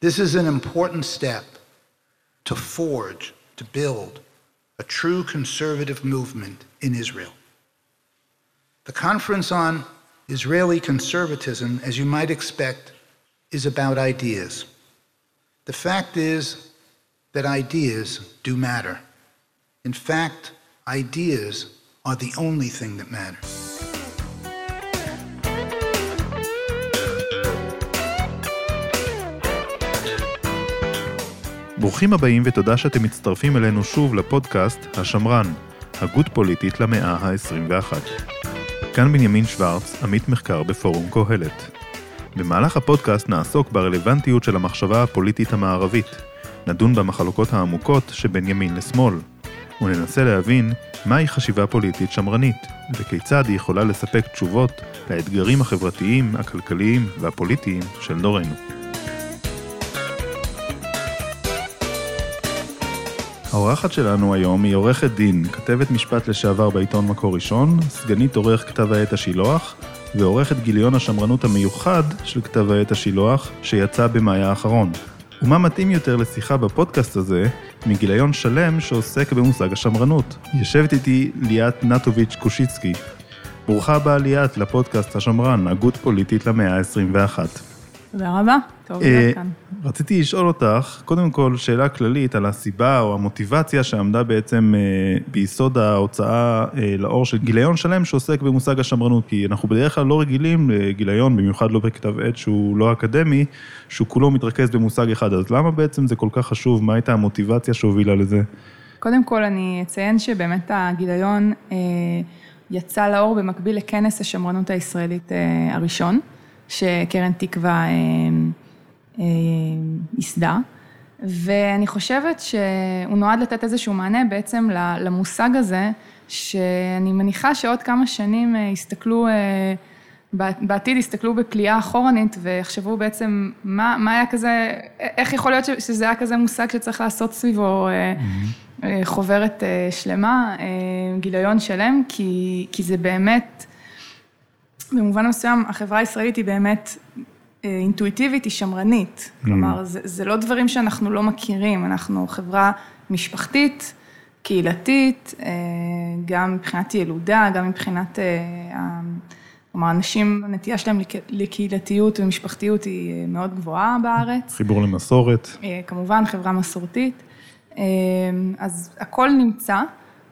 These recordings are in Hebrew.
This is an important step to forge, to build a true conservative movement in Israel. The Conference on Israeli Conservatism, as you might expect, is about ideas. The fact is that ideas do matter. In fact, ideas are the only thing that matters. ברוכים הבאים ותודה שאתם מצטרפים אלינו שוב לפודקאסט השמרן, הגות פוליטית למאה ה-21. כאן בנימין שוורץ, עמית מחקר בפורום קהלת. במהלך הפודקאסט נעסוק ברלוונטיות של המחשבה הפוליטית המערבית, נדון במחלוקות העמוקות שבין ימין לשמאל, וננסה להבין מהי חשיבה פוליטית שמרנית, וכיצד היא יכולה לספק תשובות לאתגרים החברתיים, הכלכליים והפוליטיים של דורנו. האורחת שלנו היום היא עורכת דין, כתבת משפט לשעבר בעיתון מקור ראשון, סגנית עורך כתב העת השילוח, ועורכת גיליון השמרנות המיוחד של כתב העת השילוח, שיצא במאי האחרון. ומה מתאים יותר לשיחה בפודקאסט הזה, מגיליון שלם שעוסק במושג השמרנות. יושבת איתי ליאת נטוביץ' קושיצקי. ברוכה הבאה ליאת לפודקאסט השמרן, הגות פוליטית למאה ה-21. תודה רבה, טוב להיות אה, כאן. רציתי לשאול אותך, קודם כל, שאלה כללית על הסיבה או המוטיבציה שעמדה בעצם אה, ביסוד ההוצאה אה, לאור של גיליון שלם שעוסק במושג השמרנות, כי אנחנו בדרך כלל לא רגילים לגיליון, במיוחד לא בכתב עת שהוא לא אקדמי, שהוא כולו מתרכז במושג אחד, אז למה בעצם זה כל כך חשוב? מה הייתה המוטיבציה שהובילה לזה? קודם כל, אני אציין שבאמת הגיליון יצא לאור במקביל לכנס השמרנות הישראלית הראשון, שקרן תקווה אה, אה, ייסדה, ואני חושבת שהוא נועד לתת איזשהו מענה בעצם למושג הזה, שאני מניחה שעוד כמה שנים אה, יסתכלו, אה, בעתיד יסתכלו בפליאה אחורנית ויחשבו בעצם מה, מה היה כזה, איך יכול להיות שזה היה כזה מושג שצריך לעשות סביבו mm-hmm. חוברת שלמה, גיליון שלם, כי, כי זה באמת, במובן מסוים החברה הישראלית היא באמת אינטואיטיבית, היא שמרנית. Mm. כלומר, זה, זה לא דברים שאנחנו לא מכירים, אנחנו חברה משפחתית, קהילתית, גם מבחינת ילודה, גם מבחינת, כלומר, אנשים, הנטייה שלהם לקהילתיות ומשפחתיות היא מאוד גבוהה בארץ. חיבור למסורת. כמובן, חברה מסורתית. אז הכל נמצא.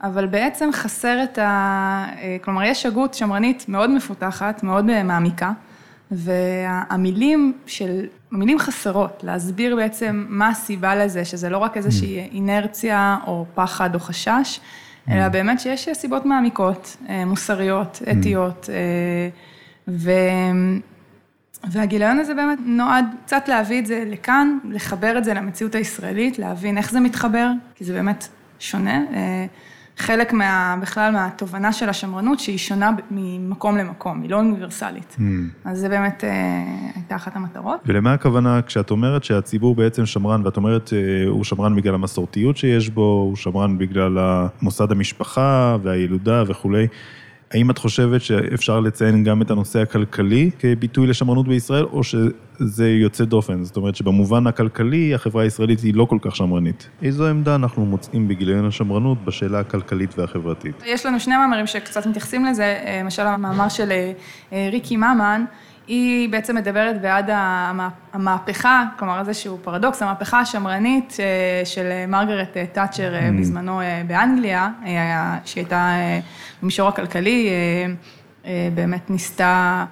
אבל בעצם חסר את ה... כלומר, יש הגות שמרנית מאוד מפותחת, מאוד מעמיקה, והמילים של, המילים חסרות, להסביר בעצם מה הסיבה לזה, שזה לא רק איזושהי אינרציה או פחד או חשש, אלא באמת שיש סיבות מעמיקות, מוסריות, אתיות, ו... והגיליון הזה באמת נועד קצת להביא את זה לכאן, לחבר את זה למציאות הישראלית, להבין איך זה מתחבר, כי זה באמת שונה. חלק מה, בכלל מהתובנה של השמרנות, שהיא שונה ממקום למקום, היא לא אוניברסלית. Mm. אז זה באמת אה, הייתה אחת המטרות. ולמה הכוונה כשאת אומרת שהציבור בעצם שמרן, ואת אומרת אה, הוא שמרן בגלל המסורתיות שיש בו, הוא שמרן בגלל מוסד המשפחה והילודה וכולי, האם את חושבת שאפשר לציין גם את הנושא הכלכלי כביטוי לשמרנות בישראל, או שזה יוצא דופן? זאת אומרת שבמובן הכלכלי, החברה הישראלית היא לא כל כך שמרנית. איזו עמדה אנחנו מוצאים בגיליון השמרנות בשאלה הכלכלית והחברתית? יש לנו שני מאמרים שקצת מתייחסים לזה, למשל המאמר של ריקי ממן, היא בעצם מדברת בעד המהפכה, כלומר איזשהו פרדוקס, המהפכה השמרנית של מרגרט תאצ'ר בזמנו באנגליה, שהיא הייתה במישור הכלכלי, באמת ניסתה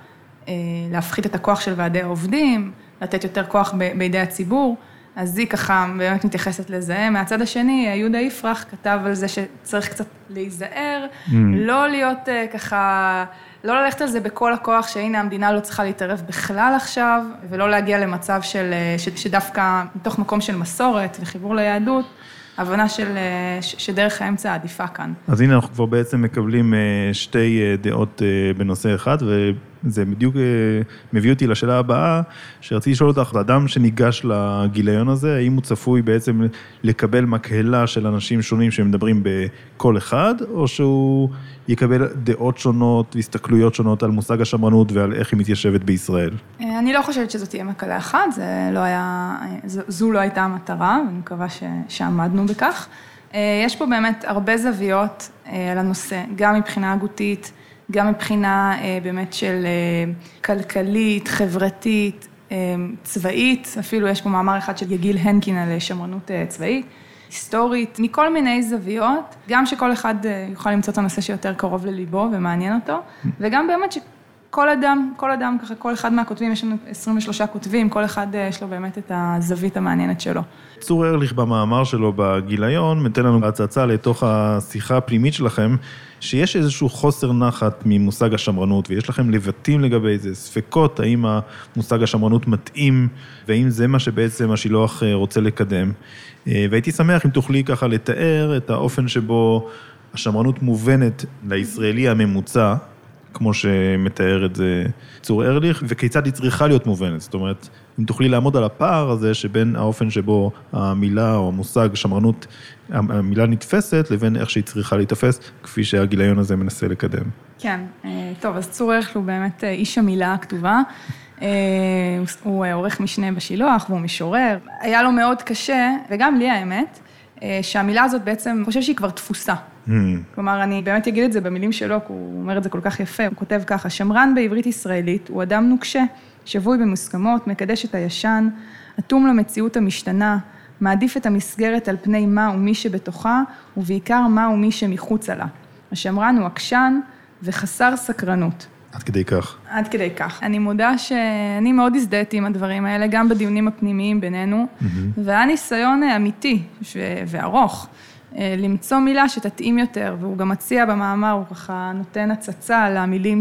להפחית את הכוח של ועדי העובדים, לתת יותר כוח בידי הציבור, אז היא ככה באמת מתייחסת לזה. מהצד השני, יהודה יפרח כתב על זה שצריך קצת להיזהר, לא להיות ככה... לא ללכת על זה בכל הכוח, שהנה המדינה לא צריכה להתערב בכלל עכשיו, ולא להגיע למצב של, שדווקא מתוך מקום של מסורת וחיבור ליהדות, הבנה של, שדרך האמצע עדיפה כאן. אז הנה אנחנו כבר בעצם מקבלים שתי דעות בנושא אחד, זה בדיוק אה, מביא אותי לשאלה הבאה, שרציתי לשאול אותך, אדם שניגש לגיליון הזה, האם הוא צפוי בעצם לקבל מקהלה של אנשים שונים שמדברים בקול אחד, או שהוא יקבל דעות שונות והסתכלויות שונות על מושג השמרנות ועל איך היא מתיישבת בישראל? אה, אני לא חושבת שזאת תהיה מקהלה אחת, זה לא היה, זו לא הייתה המטרה, ואני מקווה ש, שעמדנו בכך. אה, יש פה באמת הרבה זוויות על הנושא, גם מבחינה הגותית, גם מבחינה אה, באמת של אה, כלכלית, חברתית, אה, צבאית, אפילו יש פה מאמר אחד של יגיל הנקין על שמרנות צבאית, היסטורית, מכל מיני זוויות, גם שכל אחד יוכל למצוא את הנושא שיותר קרוב לליבו ומעניין אותו, וגם באמת שכל אדם, כל אדם, ככה, כל אחד מהכותבים, יש לנו 23 כותבים, כל אחד יש לו באמת את הזווית המעניינת שלו. צור ארליך במאמר שלו בגיליון, נותן לנו הצצה לתוך השיחה הפנימית שלכם. שיש איזשהו חוסר נחת ממושג השמרנות, ויש לכם לבטים לגבי זה, ספקות, האם המושג השמרנות מתאים, והאם זה מה שבעצם השילוח אה, רוצה לקדם. אה, והייתי שמח אם תוכלי ככה לתאר את האופן שבו השמרנות מובנת לישראלי הממוצע, כמו שמתאר את זה צור ארליך, וכיצד היא צריכה להיות מובנת. זאת אומרת, אם תוכלי לעמוד על הפער הזה שבין האופן שבו המילה או המושג שמרנות, המילה נתפסת, לבין איך שהיא צריכה להיתפס, כפי שהגיליון הזה מנסה לקדם. כן, אה, טוב, אז צור ארליך הוא באמת אה, איש המילה הכתובה. אה, הוא עורך משנה בשילוח והוא משורר. היה לו מאוד קשה, וגם לי האמת, שהמילה הזאת בעצם, חושב שהיא כבר תפוסה. Mm. כלומר, אני באמת אגיד את זה במילים שלו, כי הוא אומר את זה כל כך יפה, הוא כותב ככה, שמרן בעברית ישראלית הוא אדם נוקשה, שבוי במוסכמות, מקדש את הישן, אטום למציאות המשתנה, מעדיף את המסגרת על פני מה ומי שבתוכה, ובעיקר מה ומי שמחוצה לה. השמרן הוא עקשן וחסר סקרנות. עד כדי כך. עד כדי כך. אני מודה שאני מאוד הזדהיתי עם הדברים האלה, גם בדיונים הפנימיים בינינו, mm-hmm. והיה ניסיון אמיתי וארוך. אה, למצוא מילה שתתאים יותר, והוא גם מציע במאמר, הוא ככה נותן הצצה למילים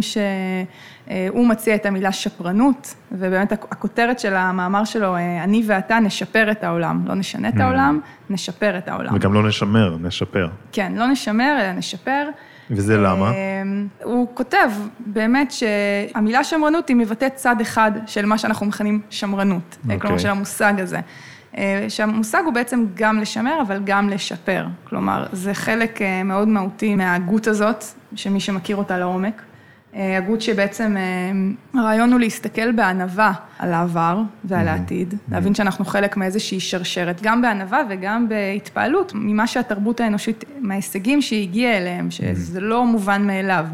שהוא מציע את המילה שפרנות, ובאמת הכותרת של המאמר שלו, אה, אני ואתה נשפר את העולם, לא נשנה את mm. העולם, נשפר את העולם. וגם לא נשמר, נשפר. כן, לא נשמר, אלא נשפר. וזה למה? אה, הוא כותב באמת שהמילה שמרנות היא מבטאת צד אחד של מה שאנחנו מכנים שמרנות, okay. כלומר אוקיי. של המושג הזה. אה, שהמושג הוא בעצם גם לשמר, אבל גם לשפר. כלומר, זה חלק אה, מאוד מהותי מההגות הזאת, שמי שמכיר אותה לעומק. אה, הגות שבעצם, הרעיון הוא להסתכל בענווה על העבר ועל העתיד, להבין שאנחנו חלק מאיזושהי שרשרת, גם בענווה וגם בהתפעלות ממה שהתרבות האנושית, מההישגים שהיא הגיעה אליהם, שזה לא מובן מאליו.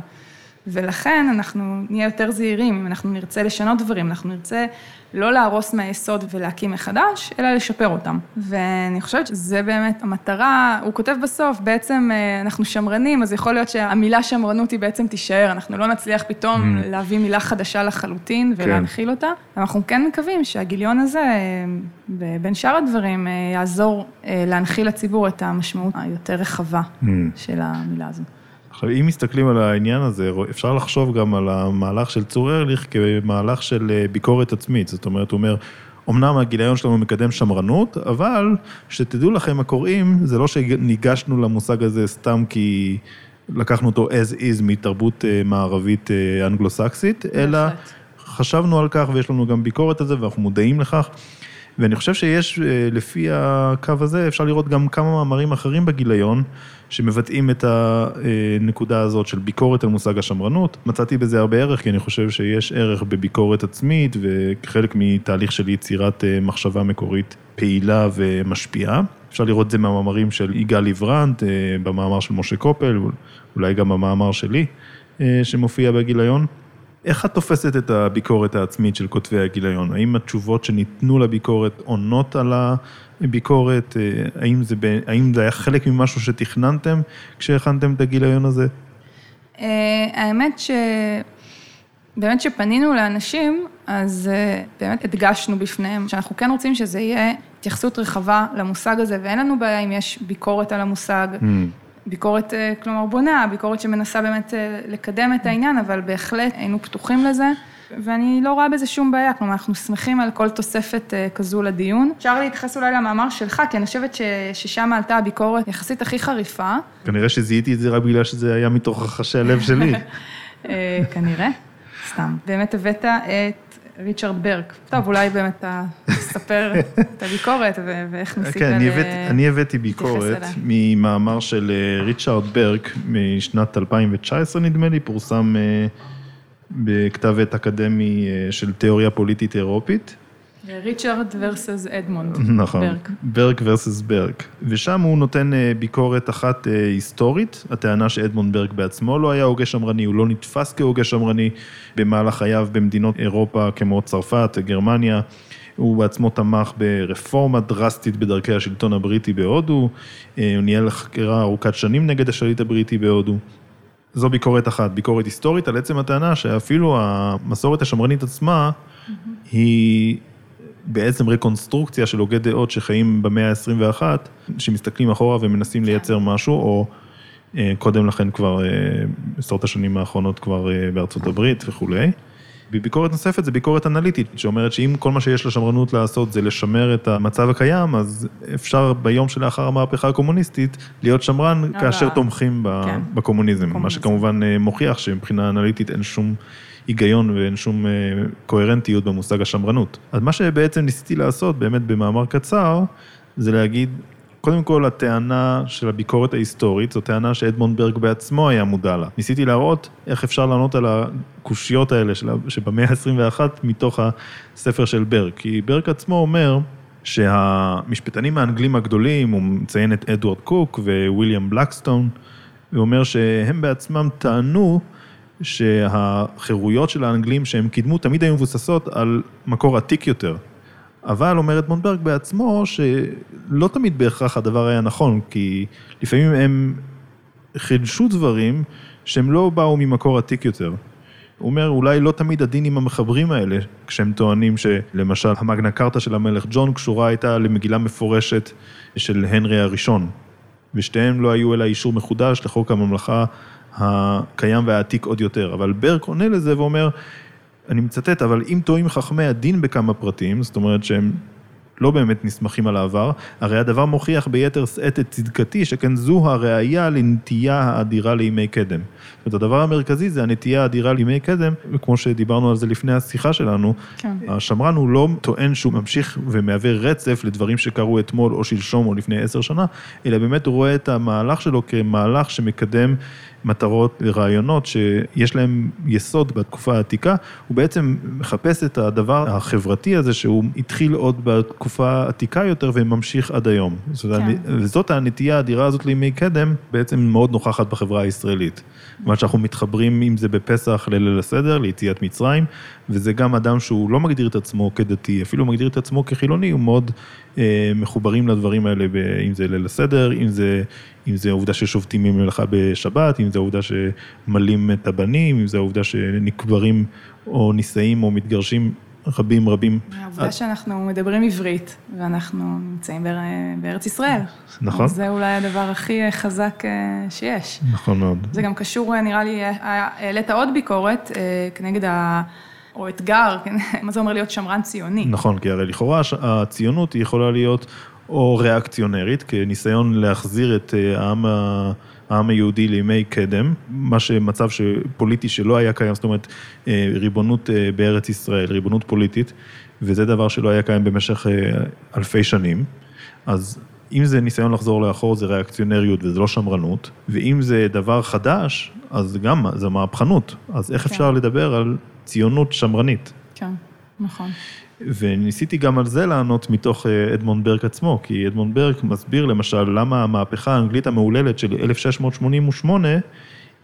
ולכן אנחנו נהיה יותר זהירים, אם אנחנו נרצה לשנות דברים, אנחנו נרצה לא להרוס מהיסוד ולהקים מחדש, אלא לשפר אותם. ואני חושבת שזה באמת המטרה, הוא כותב בסוף, בעצם אה, אנחנו שמרנים, אז יכול להיות שהמילה שמרנות היא בעצם תישאר, אנחנו לא נצליח פתאום mm. להביא מילה חדשה לחלוטין כן. ולהנחיל כן. אותה. אנחנו כן מקווים שהגיליון הזה, אה, בין שאר הדברים, אה, יעזור להנחיל לציבור את המשמעות היותר רחבה mm. של המילה הזו. עכשיו, אם מסתכלים על העניין הזה, אפשר לחשוב גם על המהלך של צור ארליך כמהלך של אה, ביקורת עצמית. זאת אומרת, הוא אומר, אמנם הגיליון שלנו מקדם שמרנות, אבל שתדעו לכם, הקוראים, זה לא שניגשנו למושג הזה סתם כי לקחנו אותו as is מתרבות אה, מערבית אה, אנגלו-סקסית, אלא חשבנו על כך ויש לנו גם ביקורת על זה ואנחנו מודעים לכך. ואני חושב שיש, לפי הקו הזה, אפשר לראות גם כמה מאמרים אחרים בגיליון, שמבטאים את הנקודה הזאת של ביקורת על מושג השמרנות. מצאתי בזה הרבה ערך, כי אני חושב שיש ערך בביקורת עצמית, וכחלק מתהליך של יצירת אה, מחשבה מקורית פעילה ומשפיעה. אפשר לראות את זה מהמאמרים של יגאל ליברנט, אה, במאמר של משה קופל, אולי גם במאמר שלי, אה, שמופיע בגיליון. איך את תופסת את הביקורת העצמית של כותבי הגיליון? האם התשובות שניתנו לביקורת עונות על ביקורת? אה, האם זה, האם זה היה חלק ממשהו שתכננתם כשהכנתם את הגיליון הזה? אה, האמת ש... באמת שפנינו לאנשים, אז אה, באמת הדגשנו בפניהם שאנחנו כן רוצים שזה יהיה התייחסות רחבה למושג הזה, ואין לנו בעיה אם יש ביקורת על המושג, mm. ביקורת, כלומר בונה, ביקורת שמנסה באמת לקדם את העניין, אבל בהחלט היינו פתוחים לזה. ואני לא רואה בזה שום בעיה, כלומר, אנחנו שמחים על כל תוספת אה, כזו לדיון. אפשר להתייחס אולי למאמר שלך, כי אני חושבת ששם עלתה הביקורת יחסית הכי חריפה. כנראה שזיהיתי את זה רק בגלל שזה היה מתוך רחשי הלב שלי. אה, כנראה. סתם. באמת הבאת את ריצ'רד ברק. טוב, אולי באמת אתה תספר את הביקורת ואיך ניסית כן, אני הבאתי, אני הבאתי ביקורת אליה. ממאמר של אה, ריצ'רד ברק משנת 2019, נדמה לי, פורסם אה, בכתב עת אקדמי אה, של תיאוריה פוליטית אירופית. ריצ'רד versus אדמונד נכון, ברק. ברק versus ברק. ושם הוא נותן אה, ביקורת אחת אה, היסטורית, הטענה שאדמונד ברק בעצמו לא היה הוגה שמרני, הוא לא נתפס כהוגה שמרני במהלך חייו במדינות אירופה כמו צרפת, גרמניה. הוא בעצמו תמך ברפורמה דרסטית בדרכי השלטון הבריטי בהודו, אה, הוא ניהל חקירה ארוכת שנים נגד השליט הבריטי בהודו. זו ביקורת אחת, ביקורת היסטורית על עצם הטענה שאפילו המסורת השמרנית עצמה היא בעצם רקונסטרוקציה של הוגי דעות שחיים במאה ה-21, שמסתכלים אחורה ומנסים לייצר משהו, או אה, קודם לכן כבר, אה, בעשרות השנים האחרונות כבר אה, בארצות הברית וכולי. וביקורת נוספת זה ביקורת אנליטית, שאומרת שאם כל מה שיש לשמרנות לעשות זה לשמר את המצב הקיים, אז אפשר ביום שלאחר המהפכה הקומוניסטית להיות שמרן כאשר תומכים כן. בקומוניזם, מה. שכמובן מוכיח שמבחינה אנליטית אין שום היגיון ואין שום אה, קוהרנטיות במושג השמרנות. אז מה שבעצם ניסיתי לעשות, באמת במאמר קצר, זה להגיד, קודם כל הטענה של הביקורת ההיסטורית, זו טענה שאדמונד ברג בעצמו היה מודע לה. ניסיתי להראות איך אפשר לענות על הקושיות האלה של- שבמאה ה-21 מתוך הספר של ברג. כי ברג עצמו אומר, שהמשפטנים האנגלים הגדולים, הוא מציין את אדוארד קוק וויליאם בלקסטון, הוא אומר שהם בעצמם טענו שהחירויות של האנגלים שהם קידמו תמיד היו מבוססות על מקור עתיק יותר. אבל אומר אדמונד ברג בעצמו שלא תמיד בהכרח הדבר היה נכון, כי לפעמים הם חידשו דברים שהם לא באו ממקור עתיק יותר. הוא אומר, אולי לא תמיד הדין עם המחברים האלה, כשהם טוענים שלמשל המגנה קרתא של המלך ג'ון קשורה הייתה למגילה מפורשת של הנרי הראשון, ושתיהם לא היו אלא אישור מחודש לחוק הממלכה הקיים והעתיק עוד יותר. אבל ברק עונה לזה ואומר, אני מצטט, אבל אם טועים חכמי הדין בכמה פרטים, זאת אומרת שהם לא באמת נסמכים על העבר, הרי הדבר מוכיח ביתר שאת את צדקתי, שכן זו הראייה לנטייה האדירה לימי קדם. זאת אומרת, הדבר המרכזי זה הנטייה האדירה לימי קדם, וכמו שדיברנו על זה לפני השיחה שלנו, כן. השמרן הוא לא טוען שהוא ממשיך ומהווה רצף לדברים שקרו אתמול או שלשום או לפני עשר שנה, אלא באמת הוא רואה את המהלך שלו כמהלך שמקדם מטרות ורעיונות שיש להם יסוד בתקופה העתיקה, הוא בעצם מחפש את הדבר החברתי הזה שהוא התחיל עוד בתקופה העתיקה יותר וממשיך עד היום. כן. וזאת הנטייה האדירה הזאת לימי קדם, בעצם מאוד נוכחת בחברה הישראלית. כיוון שאנחנו מתחברים, אם זה בפסח לליל הסדר, ליציאת מצרים, וזה גם אדם שהוא לא מגדיר את עצמו כדתי, אפילו מגדיר את עצמו כחילוני, הוא מאוד אה, מחוברים לדברים האלה, אם זה ליל הסדר, אם זה, אם זה העובדה ששובתים ממלאכה בשבת, אם זה העובדה שמלים את הבנים, אם זה העובדה שנקברים או נישאים או מתגרשים רבים רבים. העובדה שאנחנו מדברים עברית, ואנחנו נמצאים באר- בארץ ישראל. נכון. זה אולי הדבר הכי חזק אה, שיש. נכון מאוד. זה גם קשור, אה, נראה לי, אה, העלית עוד ביקורת כנגד ה... או אתגר, כן? מה זה אומר להיות שמרן ציוני? נכון, כי הרי לכאורה הציונות היא יכולה להיות או ריאקציונרית, כניסיון להחזיר את אה, העם, העם היהודי לימי קדם, מה שמצב פוליטי שלא היה קיים, זאת אומרת, אה, ריבונות אה, בארץ ישראל, ריבונות פוליטית, וזה דבר שלא היה קיים במשך אלפי שנים. אז אם זה ניסיון לחזור לאחור, זה ריאקציונריות וזה לא שמרנות, ואם זה דבר חדש, אז גם זה מהפכנות. אז איך כן. אפשר לדבר על ציונות שמרנית? כן, נכון. וניסיתי גם על זה לענות מתוך אה, אדמונד ברק עצמו, כי אדמונד ברק מסביר למשל למה המהפכה האנגלית המהוללת של 1688,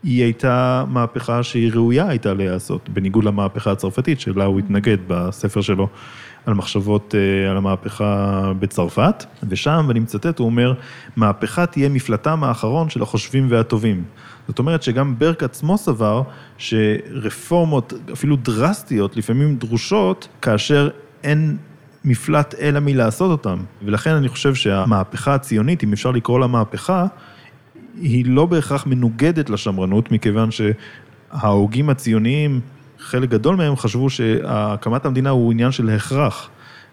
היא הייתה מהפכה שהיא ראויה הייתה להיעשות, בניגוד למהפכה הצרפתית, שלה הוא התנגד בספר שלו על מחשבות אה, על המהפכה בצרפת, ושם, ואני מצטט, הוא אומר, מהפכה תהיה מפלטם האחרון של החושבים והטובים. זאת אומרת שגם ברק עצמו סבר שרפורמות, אפילו דרסטיות, לפעמים דרושות, כאשר אין מפלט אלא מלעשות אותם. ולכן אני חושב שהמהפכה הציונית, אם אפשר לקרוא לה מהפכה, היא לא בהכרח מנוגדת לשמרנות, מכיוון שההוגים הציוניים, חלק גדול מהם חשבו שהקמת המדינה הוא עניין של הכרח.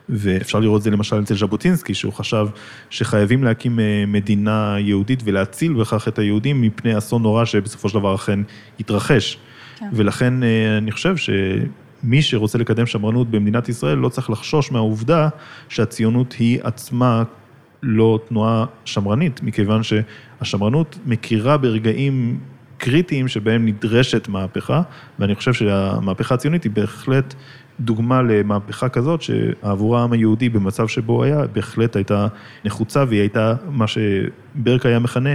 ואפשר לראות את זה למשל אצל ז'בוטינסקי, שהוא חשב שחייבים להקים אה, מדינה יהודית ולהציל בכך את היהודים מפני אסון נורא שבסופו של דבר אכן התרחש. כן. ולכן אה, אני חושב שמי שרוצה לקדם שמרנות במדינת ישראל לא צריך לחשוש מהעובדה שהציונות היא עצמה לא תנועה שמרנית, מכיוון שהשמרנות מכירה ברגעים קריטיים שבהם נדרשת מהפכה, ואני חושב שהמהפכה הציונית היא בהחלט דוגמה למהפכה כזאת, שעבור העם היהודי במצב שבו היה, בהחלט הייתה נחוצה והיא הייתה מה שברק היה מכנה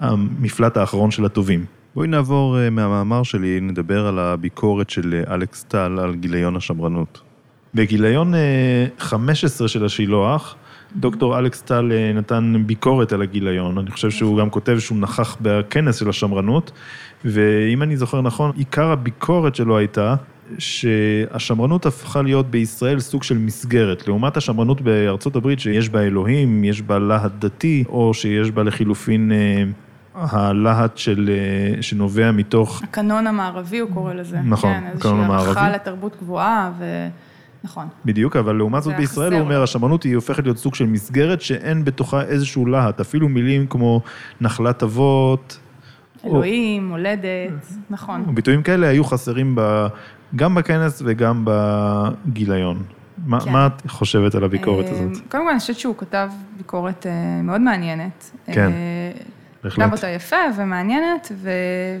המפלט האחרון של הטובים. בואי נעבור אה, מהמאמר שלי, נדבר על הביקורת של אה, אלכס טל על גיליון השמרנות. בגיליון 15 אה, של השילוח, דוקטור אלכס טל נתן ביקורת על הגיליון, אני חושב שהוא גם כותב שהוא נכח בכנס של השמרנות, ואם אני זוכר נכון, עיקר הביקורת שלו הייתה שהשמרנות הפכה להיות בישראל סוג של מסגרת, לעומת השמרנות בארצות הברית שיש בה אלוהים, יש בה להט דתי, או שיש בה לחילופין הלהט של, אה, שנובע מתוך... הקנון המערבי הוא קורא לזה. נכון, כן, הקנון המערבי. איזושהי הערכה לתרבות גבוהה, ו... נכון. בדיוק, אבל לעומת זאת בישראל הוא אומר, השמרנות היא הופכת להיות סוג של מסגרת שאין בתוכה איזשהו להט, אפילו מילים כמו נחלת אבות. אלוהים, או... מולדת, נכון. ביטויים כאלה היו חסרים ב... גם בכנס וגם בגיליון. מה, כן. מה את חושבת על הביקורת הזאת? אה, קודם כל, אני חושבת שהוא כתב ביקורת אה, מאוד מעניינת. כן. בהחלט. כתב אותה יפה ומעניינת ו...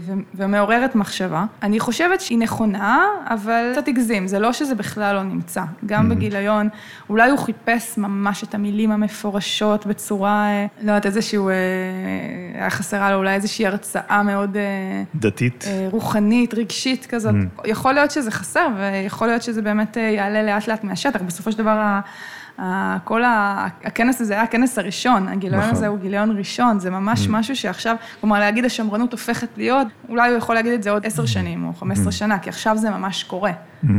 ו... ומעוררת מחשבה. אני חושבת שהיא נכונה, אבל קצת הגזים, זה לא שזה בכלל לא נמצא. גם mm-hmm. בגיליון, אולי הוא חיפש ממש את המילים המפורשות בצורה, אה, לא יודעת, איזשהו, אה, היה חסרה לו אולי איזושהי הרצאה מאוד... אה, דתית. רוחנית, רגשית כזאת. Mm-hmm. יכול להיות שזה חסר, ויכול להיות שזה באמת יעלה לאט לאט מהשטח. בסופו של דבר, כל הכנס הזה היה הכנס הראשון, הגיליון נכון. הזה הוא גיליון ראשון, זה ממש mm. משהו שעכשיו, כלומר להגיד השמרנות הופכת להיות, אולי הוא יכול להגיד את זה עוד עשר mm. שנים או חמש עשרה mm. שנה, כי עכשיו זה ממש קורה.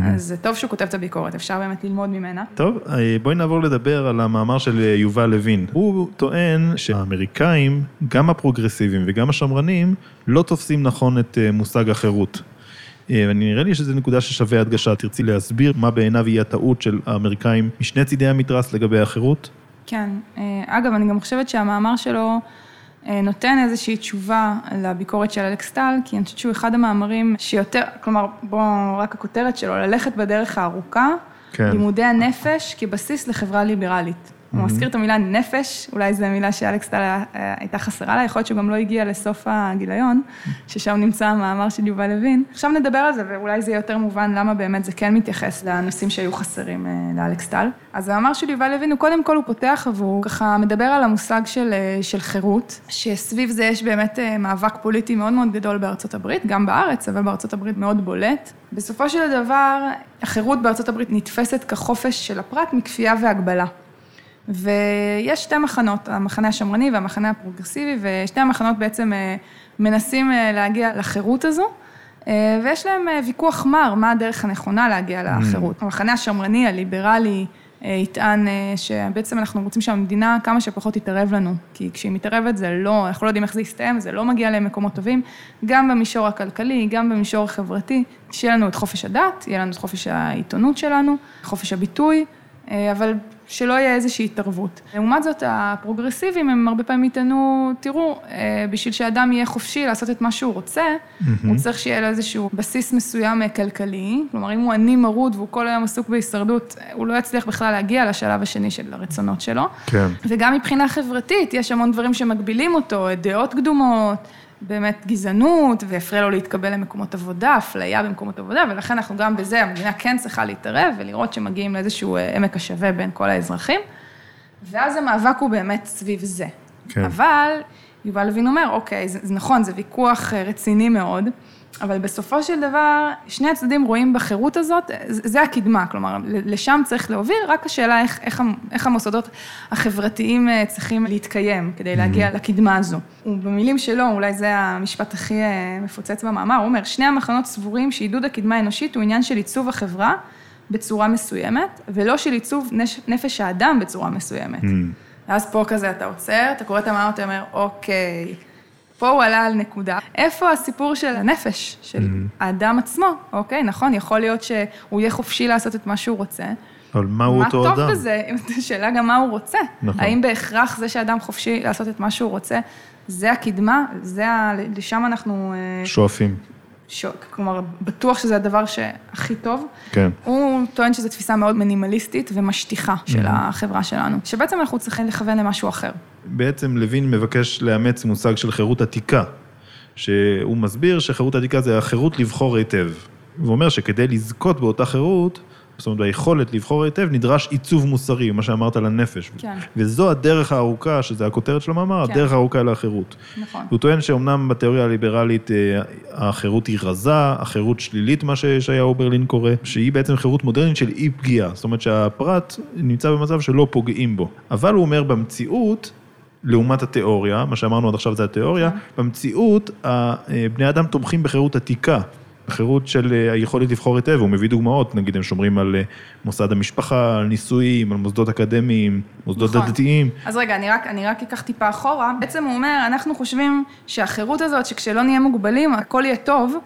אז זה טוב שהוא כותב את הביקורת, אפשר באמת ללמוד ממנה. טוב, אה, בואי נעבור לדבר על המאמר של אה, יובל לוין. הוא טוען שהאמריקאים, גם הפרוגרסיביים וגם השמרנים, לא תופסים נכון את אה, מושג החירות. אה, ונראה לי שזו נקודה ששווה הדגשה. תרצי להסביר מה בעיניו היא הטעות של האמריקאים משני צידי המתרס לגבי החירות? כן. אה, אגב, אני גם חושבת שהמאמר שלו אה, נותן איזושהי תשובה לביקורת של אלכס טל, כי אני חושבת שהוא אחד המאמרים שיותר, כלומר, בואו, רק הכותרת שלו, ללכת בדרך הארוכה, כן. לימודי הנפש כבסיס לחברה ליברלית. הוא מזכיר את המילה נפש, אולי זו מילה שאלכס טל אה, הייתה חסרה לה, יכול להיות שהוא גם לא הגיע לסוף הגיליון, ששם נמצא המאמר של יובל לוין. עכשיו נדבר על זה, ואולי זה יהיה יותר מובן למה באמת זה כן מתייחס לנושאים שהיו חסרים אה, לאלכס טל. אז המאמר של יובל לוין, הוא קודם כל הוא פותח והוא ככה מדבר על המושג של, אה, של חירות, שסביב זה יש באמת מאבק פוליטי מאוד מאוד גדול בארצות הברית, גם בארץ, אבל בארצות הברית מאוד בולט. בסופו של דבר, החירות בארצות הברית נתפסת כחופש של הפרט מכפייה והגבלה. ויש שתי מחנות, המחנה השמרני והמחנה הפרוגרסיבי, ושתי המחנות בעצם אה, מנסים אה, להגיע לחירות הזו, אה, ויש להם ויכוח מר, מה הדרך הנכונה להגיע mm. לחירות. המחנה השמרני, הליברלי, יטען שבעצם אנחנו רוצים שהמדינה כמה שפחות תתערב לנו, כי כשהיא מתערבת זה לא, אנחנו לא יודעים איך זה יסתיים, זה לא מגיע למקומות טובים, גם במישור הכלכלי, גם במישור החברתי, שיהיה לנו את חופש הדת, יהיה לנו את חופש העיתונות שלנו, חופש הביטוי, אבל שלא יהיה איזושהי התערבות. לעומת זאת, הפרוגרסיבים הם הרבה פעמים יטענו, תראו, אה, בשביל שאדם יהיה חופשי לעשות את מה שהוא רוצה, mm-hmm. הוא צריך שיהיה לו איזשהו בסיס מסוים אה, כלכלי, כלומר, אם הוא עני מרוד והוא כל היום עסוק בהישרדות, הוא לא יצליח בכלל להגיע לשלב השני של הרצונות שלו. כן. וגם מבחינה חברתית, יש המון דברים שמגבילים אותו, דעות קדומות. באמת גזענות, ויפריע לו להתקבל למקומות עבודה, אפליה במקומות עבודה, ולכן אנחנו גם בזה, המדינה כן צריכה להתערב ולראות שמגיעים לאיזשהו אה, עמק השווה בין כל האזרחים. ואז המאבק הוא באמת סביב זה. כן. אבל יובל לוין אומר, אוקיי, זה, זה נכון, זה ויכוח אה, רציני מאוד, אבל בסופו של דבר, שני הצדדים רואים בחירות הזאת, זה הקדמה, כלומר, לשם צריך להוביל, רק השאלה איך, איך, איך המוסדות החברתיים אה, צריכים להתקיים כדי להגיע mm-hmm. לקדמה הזו. ובמילים שלו, אולי זה המשפט הכי אה, מפוצץ במאמר, הוא אומר, שני המחנות סבורים שעידוד הקדמה האנושית הוא עניין של עיצוב החברה בצורה מסוימת, ולא של עיצוב נפש האדם בצורה מסוימת. Mm. ואז פה כזה אתה עוצר, אתה קורא את המאמר, אתה אומר, אוקיי. פה הוא עלה על נקודה. איפה הסיפור של הנפש, של mm-hmm. האדם עצמו, אוקיי? נכון, יכול להיות שהוא יהיה חופשי לעשות את מה שהוא רוצה. אבל מהו אותו אדם? מה טוב בזה? השאלה גם מה הוא רוצה. נכון. האם בהכרח זה שאדם חופשי לעשות את מה שהוא רוצה, זה הקדמה, זה ה... לשם אנחנו... אה, שואפים. ש... כלומר, בטוח שזה הדבר שהכי טוב. כן. הוא טוען שזו תפיסה מאוד מינימליסטית ומשטיחה של החברה שלנו, שבעצם אנחנו צריכים לכוון למשהו אחר. בעצם לוין מבקש לאמץ מושג של חירות עתיקה, שהוא מסביר שחירות עתיקה זה החירות לבחור היטב. הוא אומר שכדי לזכות באותה חירות, זאת אומרת, ביכולת לבחור היטב, נדרש עיצוב מוסרי, מה שאמרת על הנפש. כן. וזו הדרך הארוכה, שזה הכותרת של המאמר, כן. הדרך הארוכה אל החירות. נכון. הוא טוען שאומנם בתיאוריה הליברלית אה, החירות היא רזה, החירות שלילית, מה שישעיהו ברלין קורא, שהיא בעצם חירות מודרנית של אי פגיעה. זאת אומרת שהפרט נמצא במצב שלא פוגעים בו. אבל הוא אומר, במציאות, לעומת התיאוריה, מה שאמרנו עד עכשיו זה התיאוריה, כן. במציאות, אה, בני אדם תומכים בחירות עתיקה. בחירות של אה, היכולת לבחור היטב, הוא מביא דוגמאות, נגיד הם שומרים על אה, מוסד המשפחה, על נישואים, על מוסדות אקדמיים, מוסדות נכון. דתיים. אז רגע, אני רק, אני רק אקח טיפה אחורה. בעצם הוא אומר, אנחנו חושבים שהחירות הזאת, שכשלא נהיה מוגבלים, הכל יהיה טוב,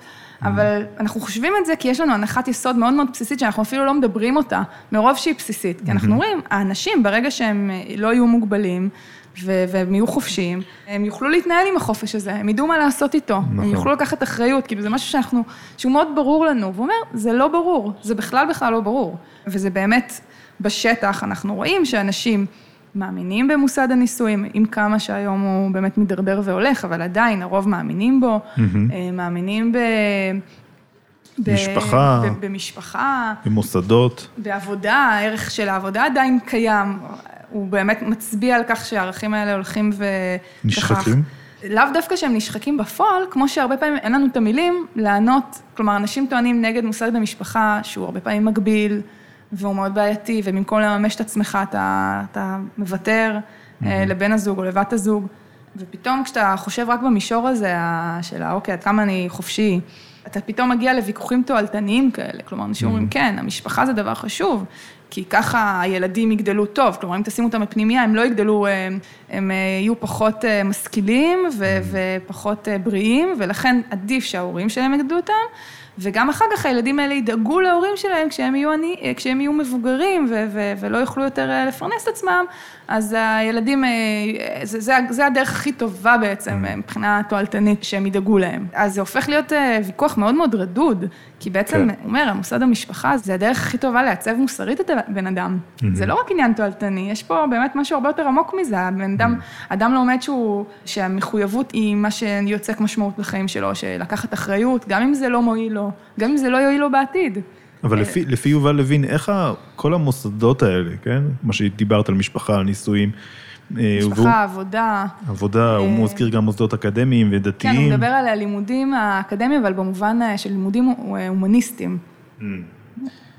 אבל אנחנו חושבים את זה כי יש לנו הנחת יסוד מאוד מאוד בסיסית, שאנחנו אפילו לא מדברים אותה, מרוב שהיא בסיסית. כי אנחנו רואים, האנשים, ברגע שהם אה, לא יהיו מוגבלים, ו- והם יהיו חופשיים, הם יוכלו להתנהל עם החופש הזה, הם ידעו מה לעשות איתו, נכון. הם יוכלו לקחת אחריות, כאילו זה משהו שאנחנו, שהוא מאוד ברור לנו, והוא אומר, זה לא ברור, זה בכלל בכלל לא ברור. וזה באמת, בשטח אנחנו רואים שאנשים מאמינים במוסד הנישואים, עם כמה שהיום הוא באמת מידרדר והולך, אבל עדיין הרוב מאמינים בו, אה, מאמינים ב... ב- משפחה. ב- במשפחה, במוסדות. בעבודה, הערך של העבודה עדיין קיים. הוא באמת מצביע על כך שהערכים האלה הולכים ו... נשחקים? לאו דווקא שהם נשחקים בפועל, כמו שהרבה פעמים אין לנו את המילים לענות, כלומר, אנשים טוענים נגד מושג המשפחה, שהוא הרבה פעמים מגביל, והוא מאוד בעייתי, ובמקום לממש את עצמך, אתה, אתה מוותר אה, לבן הזוג או לבת הזוג, ופתאום כשאתה חושב רק במישור הזה, של האוקיי, עד כמה אני חופשי, אתה פתאום מגיע לוויכוחים תועלתניים כאלה, כלומר, אנשים אומרים, כן, המשפחה זה דבר חשוב, כי ככה הילדים יגדלו טוב, כלומר, אם תשימו אותם בפנימייה, הם לא יגדלו, הם, הם אה, יהיו פחות אה, משכילים ו, ופחות אה, בריאים, ולכן עדיף שההורים שלהם יגדלו אותם, וגם אחר כך הילדים האלה ידאגו להורים שלהם כשהם יהיו, אה, כשהם יהיו מבוגרים ו, ו, ולא יוכלו יותר אה, לפרנס את עצמם, אז הילדים, אה, זה, זה, זה הדרך הכי טובה בעצם, אה, מבחינה תועלתנית, שהם ידאגו להם. אז זה הופך להיות אה, ויכוח מאוד מאוד רדוד, כי בעצם, כן. הוא אומר, המוסד המשפחה זה הדרך הכי טובה לעצב מוסרית את הבן אדם. זה לא רק עניין תועלתני, יש פה באמת משהו הרבה יותר עמוק מזה. הבן אדם, אדם לומד שהוא, שהמחויבות היא מה שיוצק משמעות בחיים שלו, שלקחת אחריות, גם אם זה לא מועיל לו, גם אם זה לא יועיל לו בעתיד. אבל לפי, לפי יובל לוין, איך ה- כל המוסדות האלה, כן? מה שדיברת על משפחה, על נישואים. אה, והוא- משפחה, עבודה. עבודה, הוא אה, מזכיר גם מוסדות אקדמיים כן, ודתיים. הוא מדבר על הלימודים האקדמיים, אבל במובן אה, של לימודים הומניסטיים.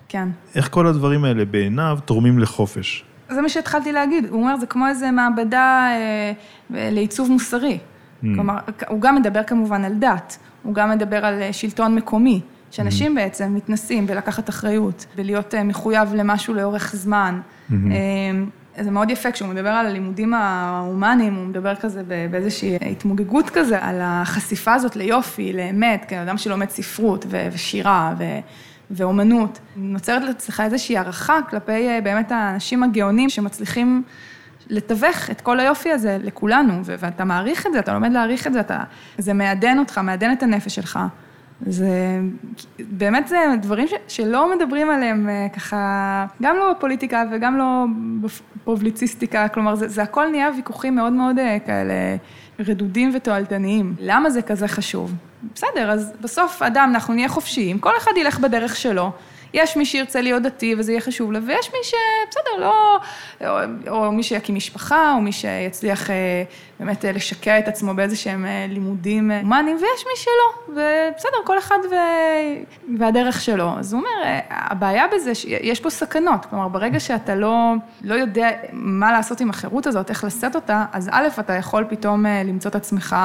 כן. איך כל הדברים האלה בעיניו תורמים לחופש? זה מה שהתחלתי להגיד, הוא אומר, זה כמו איזה מעבדה אה, לעיצוב מוסרי. כלומר, הוא גם מדבר כמובן על דת, הוא גם מדבר על שלטון מקומי, שאנשים בעצם מתנסים בלקחת אחריות, בלהיות אה, מחויב למשהו לאורך זמן. אה, זה מאוד יפה, כשהוא מדבר על הלימודים ההומניים, הוא מדבר כזה באיזושהי התמוגגות כזה, על החשיפה הזאת ליופי, לאמת, כאדם שלומד ספרות ו- ושירה ו... ואומנות. נוצרת אצלך איזושהי הערכה כלפי אה, באמת האנשים הגאונים שמצליחים לתווך את כל היופי הזה לכולנו, ו- ואתה מעריך את זה, אתה לומד להעריך את זה, אתה, זה מעדן אותך, מעדן את הנפש שלך. זה, באמת זה דברים ש, שלא מדברים עליהם אה, ככה, גם לא בפוליטיקה וגם לא בפובליציסטיקה, כלומר, זה, זה הכל נהיה ויכוחים מאוד מאוד אה, כאלה רדודים ותועלתניים. למה זה כזה חשוב? בסדר, אז בסוף אדם, אנחנו נהיה חופשיים, כל אחד ילך בדרך שלו. יש מי שירצה להיות דתי וזה יהיה חשוב לו, ויש מי שבסדר, לא, או, או מי שיקים משפחה, או מי שיצליח אה, באמת אה, לשקע את עצמו באיזה שהם אה, לימודים אה, הומניים, ויש מי שלא, ובסדר, כל אחד ו... והדרך שלו. אז הוא אומר, אה, הבעיה בזה שיש פה סכנות, כלומר, ברגע שאתה לא, לא יודע מה לעשות עם החירות הזאת, איך לשאת אותה, אז א', אתה יכול פתאום אה, למצוא את עצמך...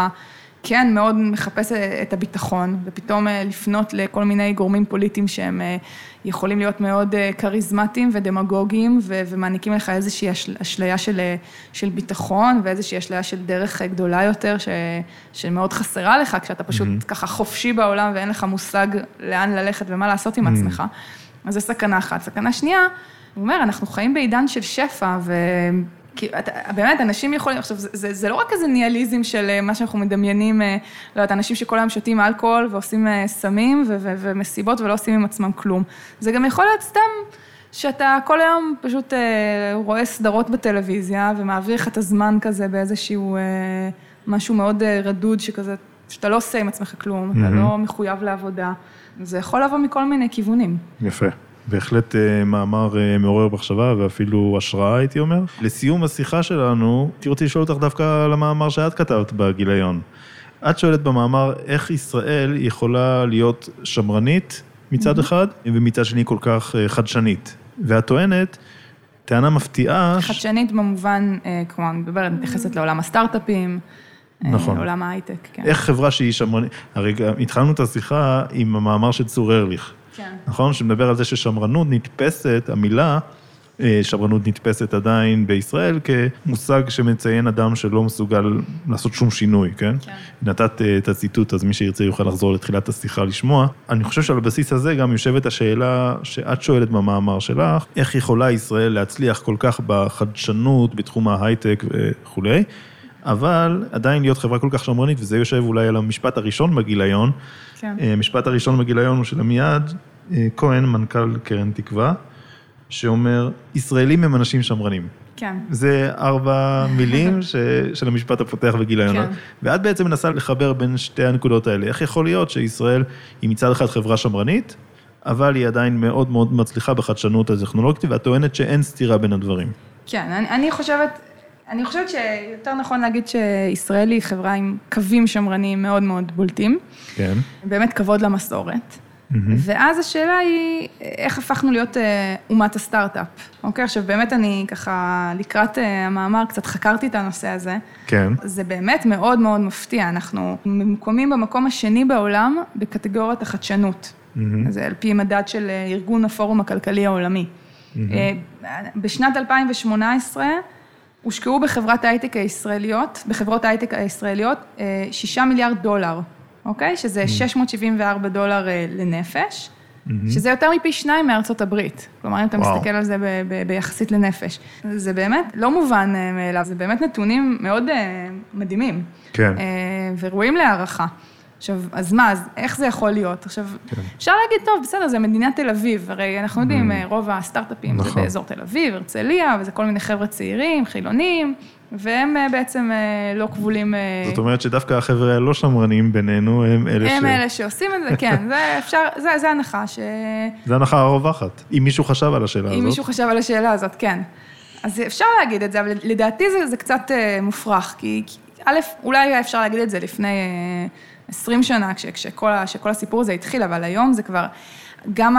כן, מאוד מחפש את הביטחון, ופתאום אה, לפנות לכל מיני גורמים פוליטיים שהם אה, יכולים להיות מאוד אה, כריזמטיים ודמגוגיים, ו- ומעניקים לך איזושהי אשל- אשליה של, אה, של ביטחון, ואיזושהי אשליה של דרך אה, גדולה יותר, ש- שמאוד חסרה לך, כשאתה פשוט mm-hmm. ככה חופשי בעולם ואין לך מושג לאן ללכת ומה לעשות עם mm-hmm. עצמך. אז זו סכנה אחת. סכנה שנייה, הוא אומר, אנחנו חיים בעידן של שפע, ו... כי אתה, באמת, אנשים יכולים, עכשיו, זה, זה, זה לא רק איזה ניאליזם של אה, מה שאנחנו מדמיינים, אה, לא יודעת, אנשים שכל היום שותים אלכוהול ועושים אה, סמים ו- ו- ומסיבות ולא עושים עם עצמם כלום. זה גם יכול להיות סתם שאתה כל היום פשוט אה, רואה סדרות בטלוויזיה ומעביר לך את הזמן כזה באיזשהו אה, משהו מאוד אה, רדוד שכזה, שאתה לא עושה עם עצמך כלום, אתה מהמם. לא מחויב לעבודה. זה יכול לבוא מכל מיני כיוונים. יפה. בהחלט אה, מאמר אה, מעורר מחשבה ואפילו השראה, הייתי אומר. לסיום השיחה שלנו, הייתי רוצה לשאול אותך דווקא על המאמר שאת כתבת בגיליון. את שואלת במאמר איך ישראל יכולה להיות שמרנית מצד אחד, ומצד שני כל כך אה, חדשנית. ואת טוענת, טענה מפתיעה, ש- חדשנית במובן, אה, כלומר, אני מדברת, מתייחסת לעולם הסטארט-אפים, נכון. לעולם ההייטק, כן. איך חברה שהיא שמרנית, הרי התחלנו את השיחה עם המאמר של צור ארליך. כן. נכון? שמדבר על זה ששמרנות נתפסת, המילה אה, שמרנות נתפסת עדיין בישראל כמושג שמציין אדם שלא מסוגל לעשות שום שינוי, כן? כן. נתת אה, את הציטוט, אז מי שירצה יוכל לחזור לתחילת השיחה לשמוע. אני חושב שעל הבסיס הזה גם יושבת השאלה שאת שואלת במאמר שלך, איך יכולה ישראל להצליח כל כך בחדשנות, בתחום ההייטק וכולי, אבל עדיין להיות חברה כל כך שמרנית, וזה יושב אולי על המשפט הראשון בגיליון, כן. אה, המשפט הראשון בגיליון הוא של עמיעד אה, כהן, מנכ"ל קרן תקווה, שאומר, ישראלים הם אנשים שמרנים. כן. זה ארבע מילים ש... של המשפט הפותח בגיליון. כן. ואת בעצם מנסה לחבר בין שתי הנקודות האלה. איך יכול להיות שישראל היא מצד אחד חברה שמרנית, אבל היא עדיין מאוד מאוד מצליחה בחדשנות הטכנולוגית, ואת טוענת שאין סתירה בין הדברים. כן, אני, אני חושבת, אני חושבת שיותר נכון להגיד שישראל היא חברה עם קווים שמרניים מאוד מאוד בולטים, כן. באמת כבוד למסורת. ואז השאלה היא, איך הפכנו להיות אה, אומת הסטארט-אפ, אוקיי? עכשיו, באמת אני ככה, לקראת אה, המאמר, קצת חקרתי את הנושא הזה. כן. זה באמת מאוד מאוד מפתיע, אנחנו ממוקמים במקום השני בעולם בקטגוריית החדשנות. זה על פי מדד של אה, ארגון הפורום הכלכלי העולמי. אה, בשנת 2018 הושקעו בחברת ההייטק הישראליות, בחברות ההייטק הישראליות, אה, שישה מיליארד דולר, אוקיי? שזה 674 דולר אה, לנפש, שזה יותר מפי שניים מארצות הברית. כלומר, אם אתה וואו. מסתכל על זה ב- ב- ביחסית לנפש. זה באמת לא מובן אה, מאליו, זה באמת נתונים מאוד מדהימים. כן. וראויים להערכה. עכשיו, אז מה, אז איך זה יכול להיות? עכשיו, אפשר להגיד, טוב, בסדר, זה מדינת תל אביב, הרי אנחנו יודעים, אה, רוב הסטארט-אפים זה נכון. באזור תל אביב, הרצליה, וזה כל מיני חבר'ה צעירים, חילונים, והם אה, בעצם אה, לא כבולים... אה, זאת אומרת שדווקא החבר'ה הלא שמרנים בינינו הם אלה ש... הם אלה שעושים את זה, כן, זה אפשר, זה, זה הנחה, ש... זה הנחה הרווחת. אם מישהו חשב על השאלה הזאת. אם מישהו חשב על השאלה הזאת, כן. אז אפשר להגיד את זה, אבל לדעתי זה, זה קצת מופרך, כי א', אולי אפשר להגיד את זה לפני 20 שנה, כש, כשכל, כשכל הסיפור הזה התחיל, אבל היום זה כבר, גם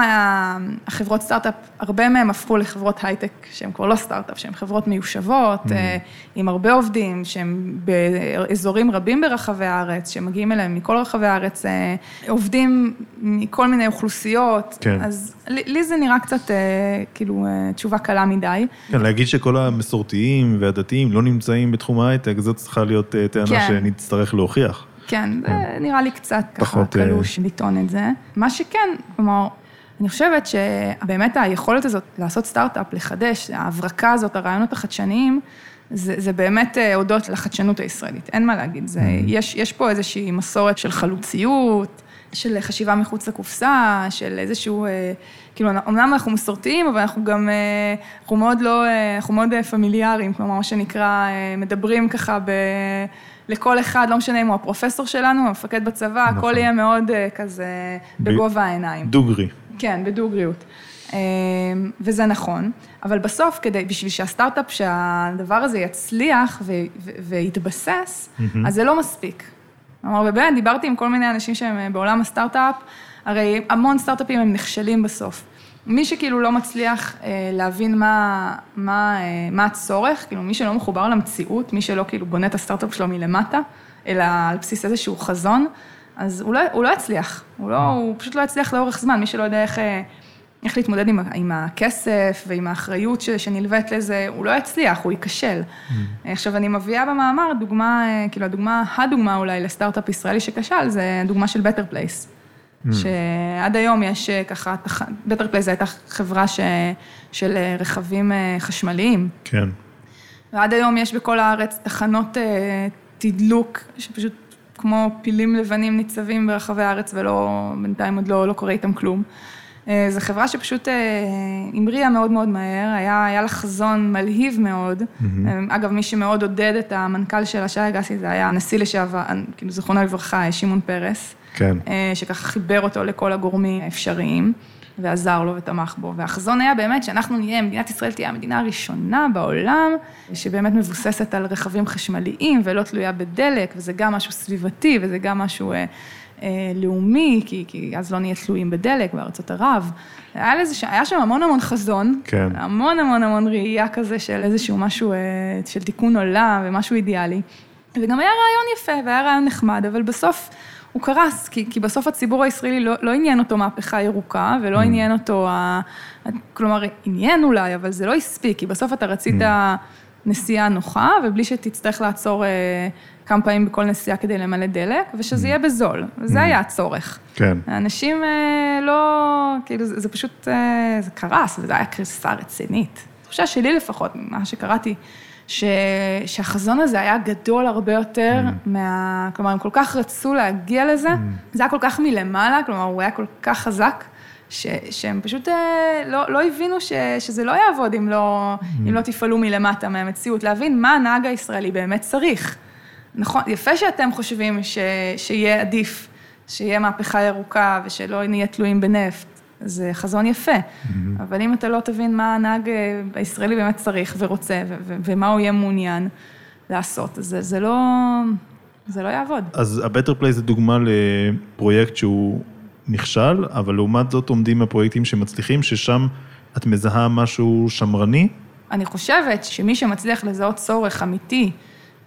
החברות סטארט-אפ, הרבה מהם הפכו לחברות הייטק שהן כבר לא סטארט-אפ, שהן חברות מיושבות, אה, עם הרבה עובדים, שהם באזורים רבים ברחבי הארץ, שמגיעים אליהם מכל רחבי הארץ, אה, עובדים מכל מיני אוכלוסיות, כן. אז לי לי זה נראה קצת אה, כאילו תשובה קלה מדי. כן, להגיד שכל המסורתיים והדתיים לא נמצאים בתחום ההייטק, זאת צריכה להיות טענה כן. שנצטרך להוכיח. כן, זה נראה לי קצת ככה אה, קלוש לטעון את זה. מה שכן, כלומר, אני חושבת שבאמת היכולת הזאת לעשות סטארט-אפ, לחדש, ההברקה הזאת, הרעיונות החדשניים, זה, זה באמת אה, הודות לחדשנות הישראלית, אין מה להגיד. זה, יש, יש פה איזושהי מסורת של חלוציות, של חשיבה מחוץ לקופסה, של איזשהו, אה, כאילו, אמנם אנחנו מסורתיים, אבל אנחנו גם, אנחנו מאוד לא, אנחנו מאוד פמיליאריים, כלומר, מה שנקרא, מדברים ככה ב... לכל אחד, לא משנה אם הוא הפרופסור שלנו, המפקד בצבא, נכון. הכל יהיה מאוד אה, כזה בגובה העיניים. דוגרי. כן, בדוגריות. אה, וזה נכון, אבל בסוף, כדי, בשביל שהסטארט-אפ, שהדבר הזה יצליח ו- ו- ויתבסס, אז זה לא מספיק. כלומר, ובאמת, דיברתי עם כל מיני אנשים שהם אה, בעולם הסטארט-אפ, הרי המון סטארט-אפים הם נכשלים בסוף. מי שכאילו לא מצליח אה, להבין מה, מה, אה, מה הצורך, כאילו מי שלא מחובר למציאות, מי שלא כאילו בונה את הסטארט-אפ שלו מלמטה, אלא על בסיס איזשהו חזון, אז הוא לא, הוא לא יצליח, הוא, לא, הוא פשוט לא יצליח לאורך זמן, מי שלא יודע איך, אה, איך להתמודד עם, עם הכסף ועם האחריות ש, שנלווית לזה, הוא לא יצליח, הוא ייכשל. עכשיו, אני מביאה במאמר דוגמה, כאילו הדוגמה, הדוגמה אולי לסטארט-אפ ישראלי שכשל, זה דוגמה של Better Place. שעד היום יש אה, ככה, Place זו הייתה חברה ש, של אה, רכבים אה, חשמליים. כן. ועד היום יש בכל הארץ תחנות תדלוק, שפשוט כמו פילים לבנים ניצבים ברחבי הארץ, ולא, בינתיים עוד לא, לא קורה איתם כלום. זו חברה שפשוט אה, המריאה מאוד מאוד מהר, היה, היה לה חזון מלהיב מאוד. Mm-hmm. אגב, מי שמאוד עודד את המנכ"ל של שי אגסי, זה היה הנשיא לשעבר, כאילו זיכרונו לברכה, שמעון פרס. כן. שככה חיבר אותו לכל הגורמים האפשריים. ועזר לו ותמך בו. והחזון היה באמת שאנחנו נהיה, מדינת ישראל תהיה המדינה הראשונה בעולם, שבאמת מבוססת על רכבים חשמליים ולא תלויה בדלק, וזה גם משהו סביבתי וזה גם משהו אה, אה, לאומי, כי, כי אז לא נהיה תלויים בדלק בארצות ערב. היה, לזה, היה שם המון המון חזון, כן. המון המון המון ראייה כזה של איזשהו משהו, אה, של תיקון עולם ומשהו אידיאלי. וגם היה רעיון יפה והיה רעיון נחמד, אבל בסוף... הוא קרס, כי, כי בסוף הציבור הישראלי לא, לא עניין אותו מהפכה ירוקה, ולא mm. עניין אותו, ה, כלומר, עניין אולי, אבל זה לא הספיק, כי בסוף אתה רצית mm. נסיעה נוחה, ובלי שתצטרך לעצור אה, כמה פעמים בכל נסיעה כדי למלא דלק, ושזה mm. יהיה בזול, וזה mm. היה הצורך. כן. האנשים אה, לא, כאילו, זה, זה פשוט, אה, זה קרס, וזו הייתה קריסה רצינית. התחושה שלי לפחות, ממה שקראתי, ש, שהחזון הזה היה גדול הרבה יותר mm. מה... כלומר, הם כל כך רצו להגיע לזה, mm. זה היה כל כך מלמעלה, כלומר, הוא היה כל כך חזק, ש, שהם פשוט אה, לא, לא הבינו ש, שזה לא יעבוד אם לא, mm. אם לא תפעלו מלמטה מהמציאות, להבין מה הנהג הישראלי באמת צריך. נכון, יפה שאתם חושבים ש, שיהיה עדיף, שיהיה מהפכה ירוקה ושלא נהיה תלויים בנפט. זה חזון יפה, mm-hmm. אבל אם אתה לא תבין מה הנהג אה, הישראלי באמת צריך ורוצה, ומה הוא יהיה מעוניין לעשות, אז זה, זה לא, זה לא יעבוד. אז ה-Better Play זה דוגמה לפרויקט שהוא נכשל, אבל לעומת זאת עומדים הפרויקטים שמצליחים, ששם את מזהה משהו שמרני? אני חושבת שמי שמצליח לזהות צורך אמיתי,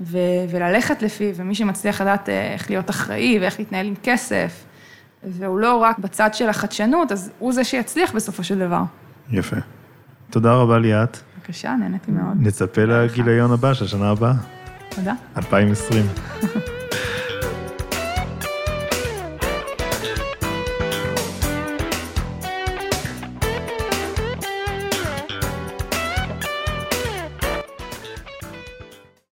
ו- וללכת לפיו, ומי שמצליח לדעת אה, איך להיות אחראי ואיך להתנהל עם כסף, והוא לא רק בצד של החדשנות, אז הוא זה שיצליח בסופו של דבר. יפה. תודה רבה ליאת. בבקשה, נהניתי מאוד. נצפה לגיליון הבא של השנה הבאה. תודה. 2020.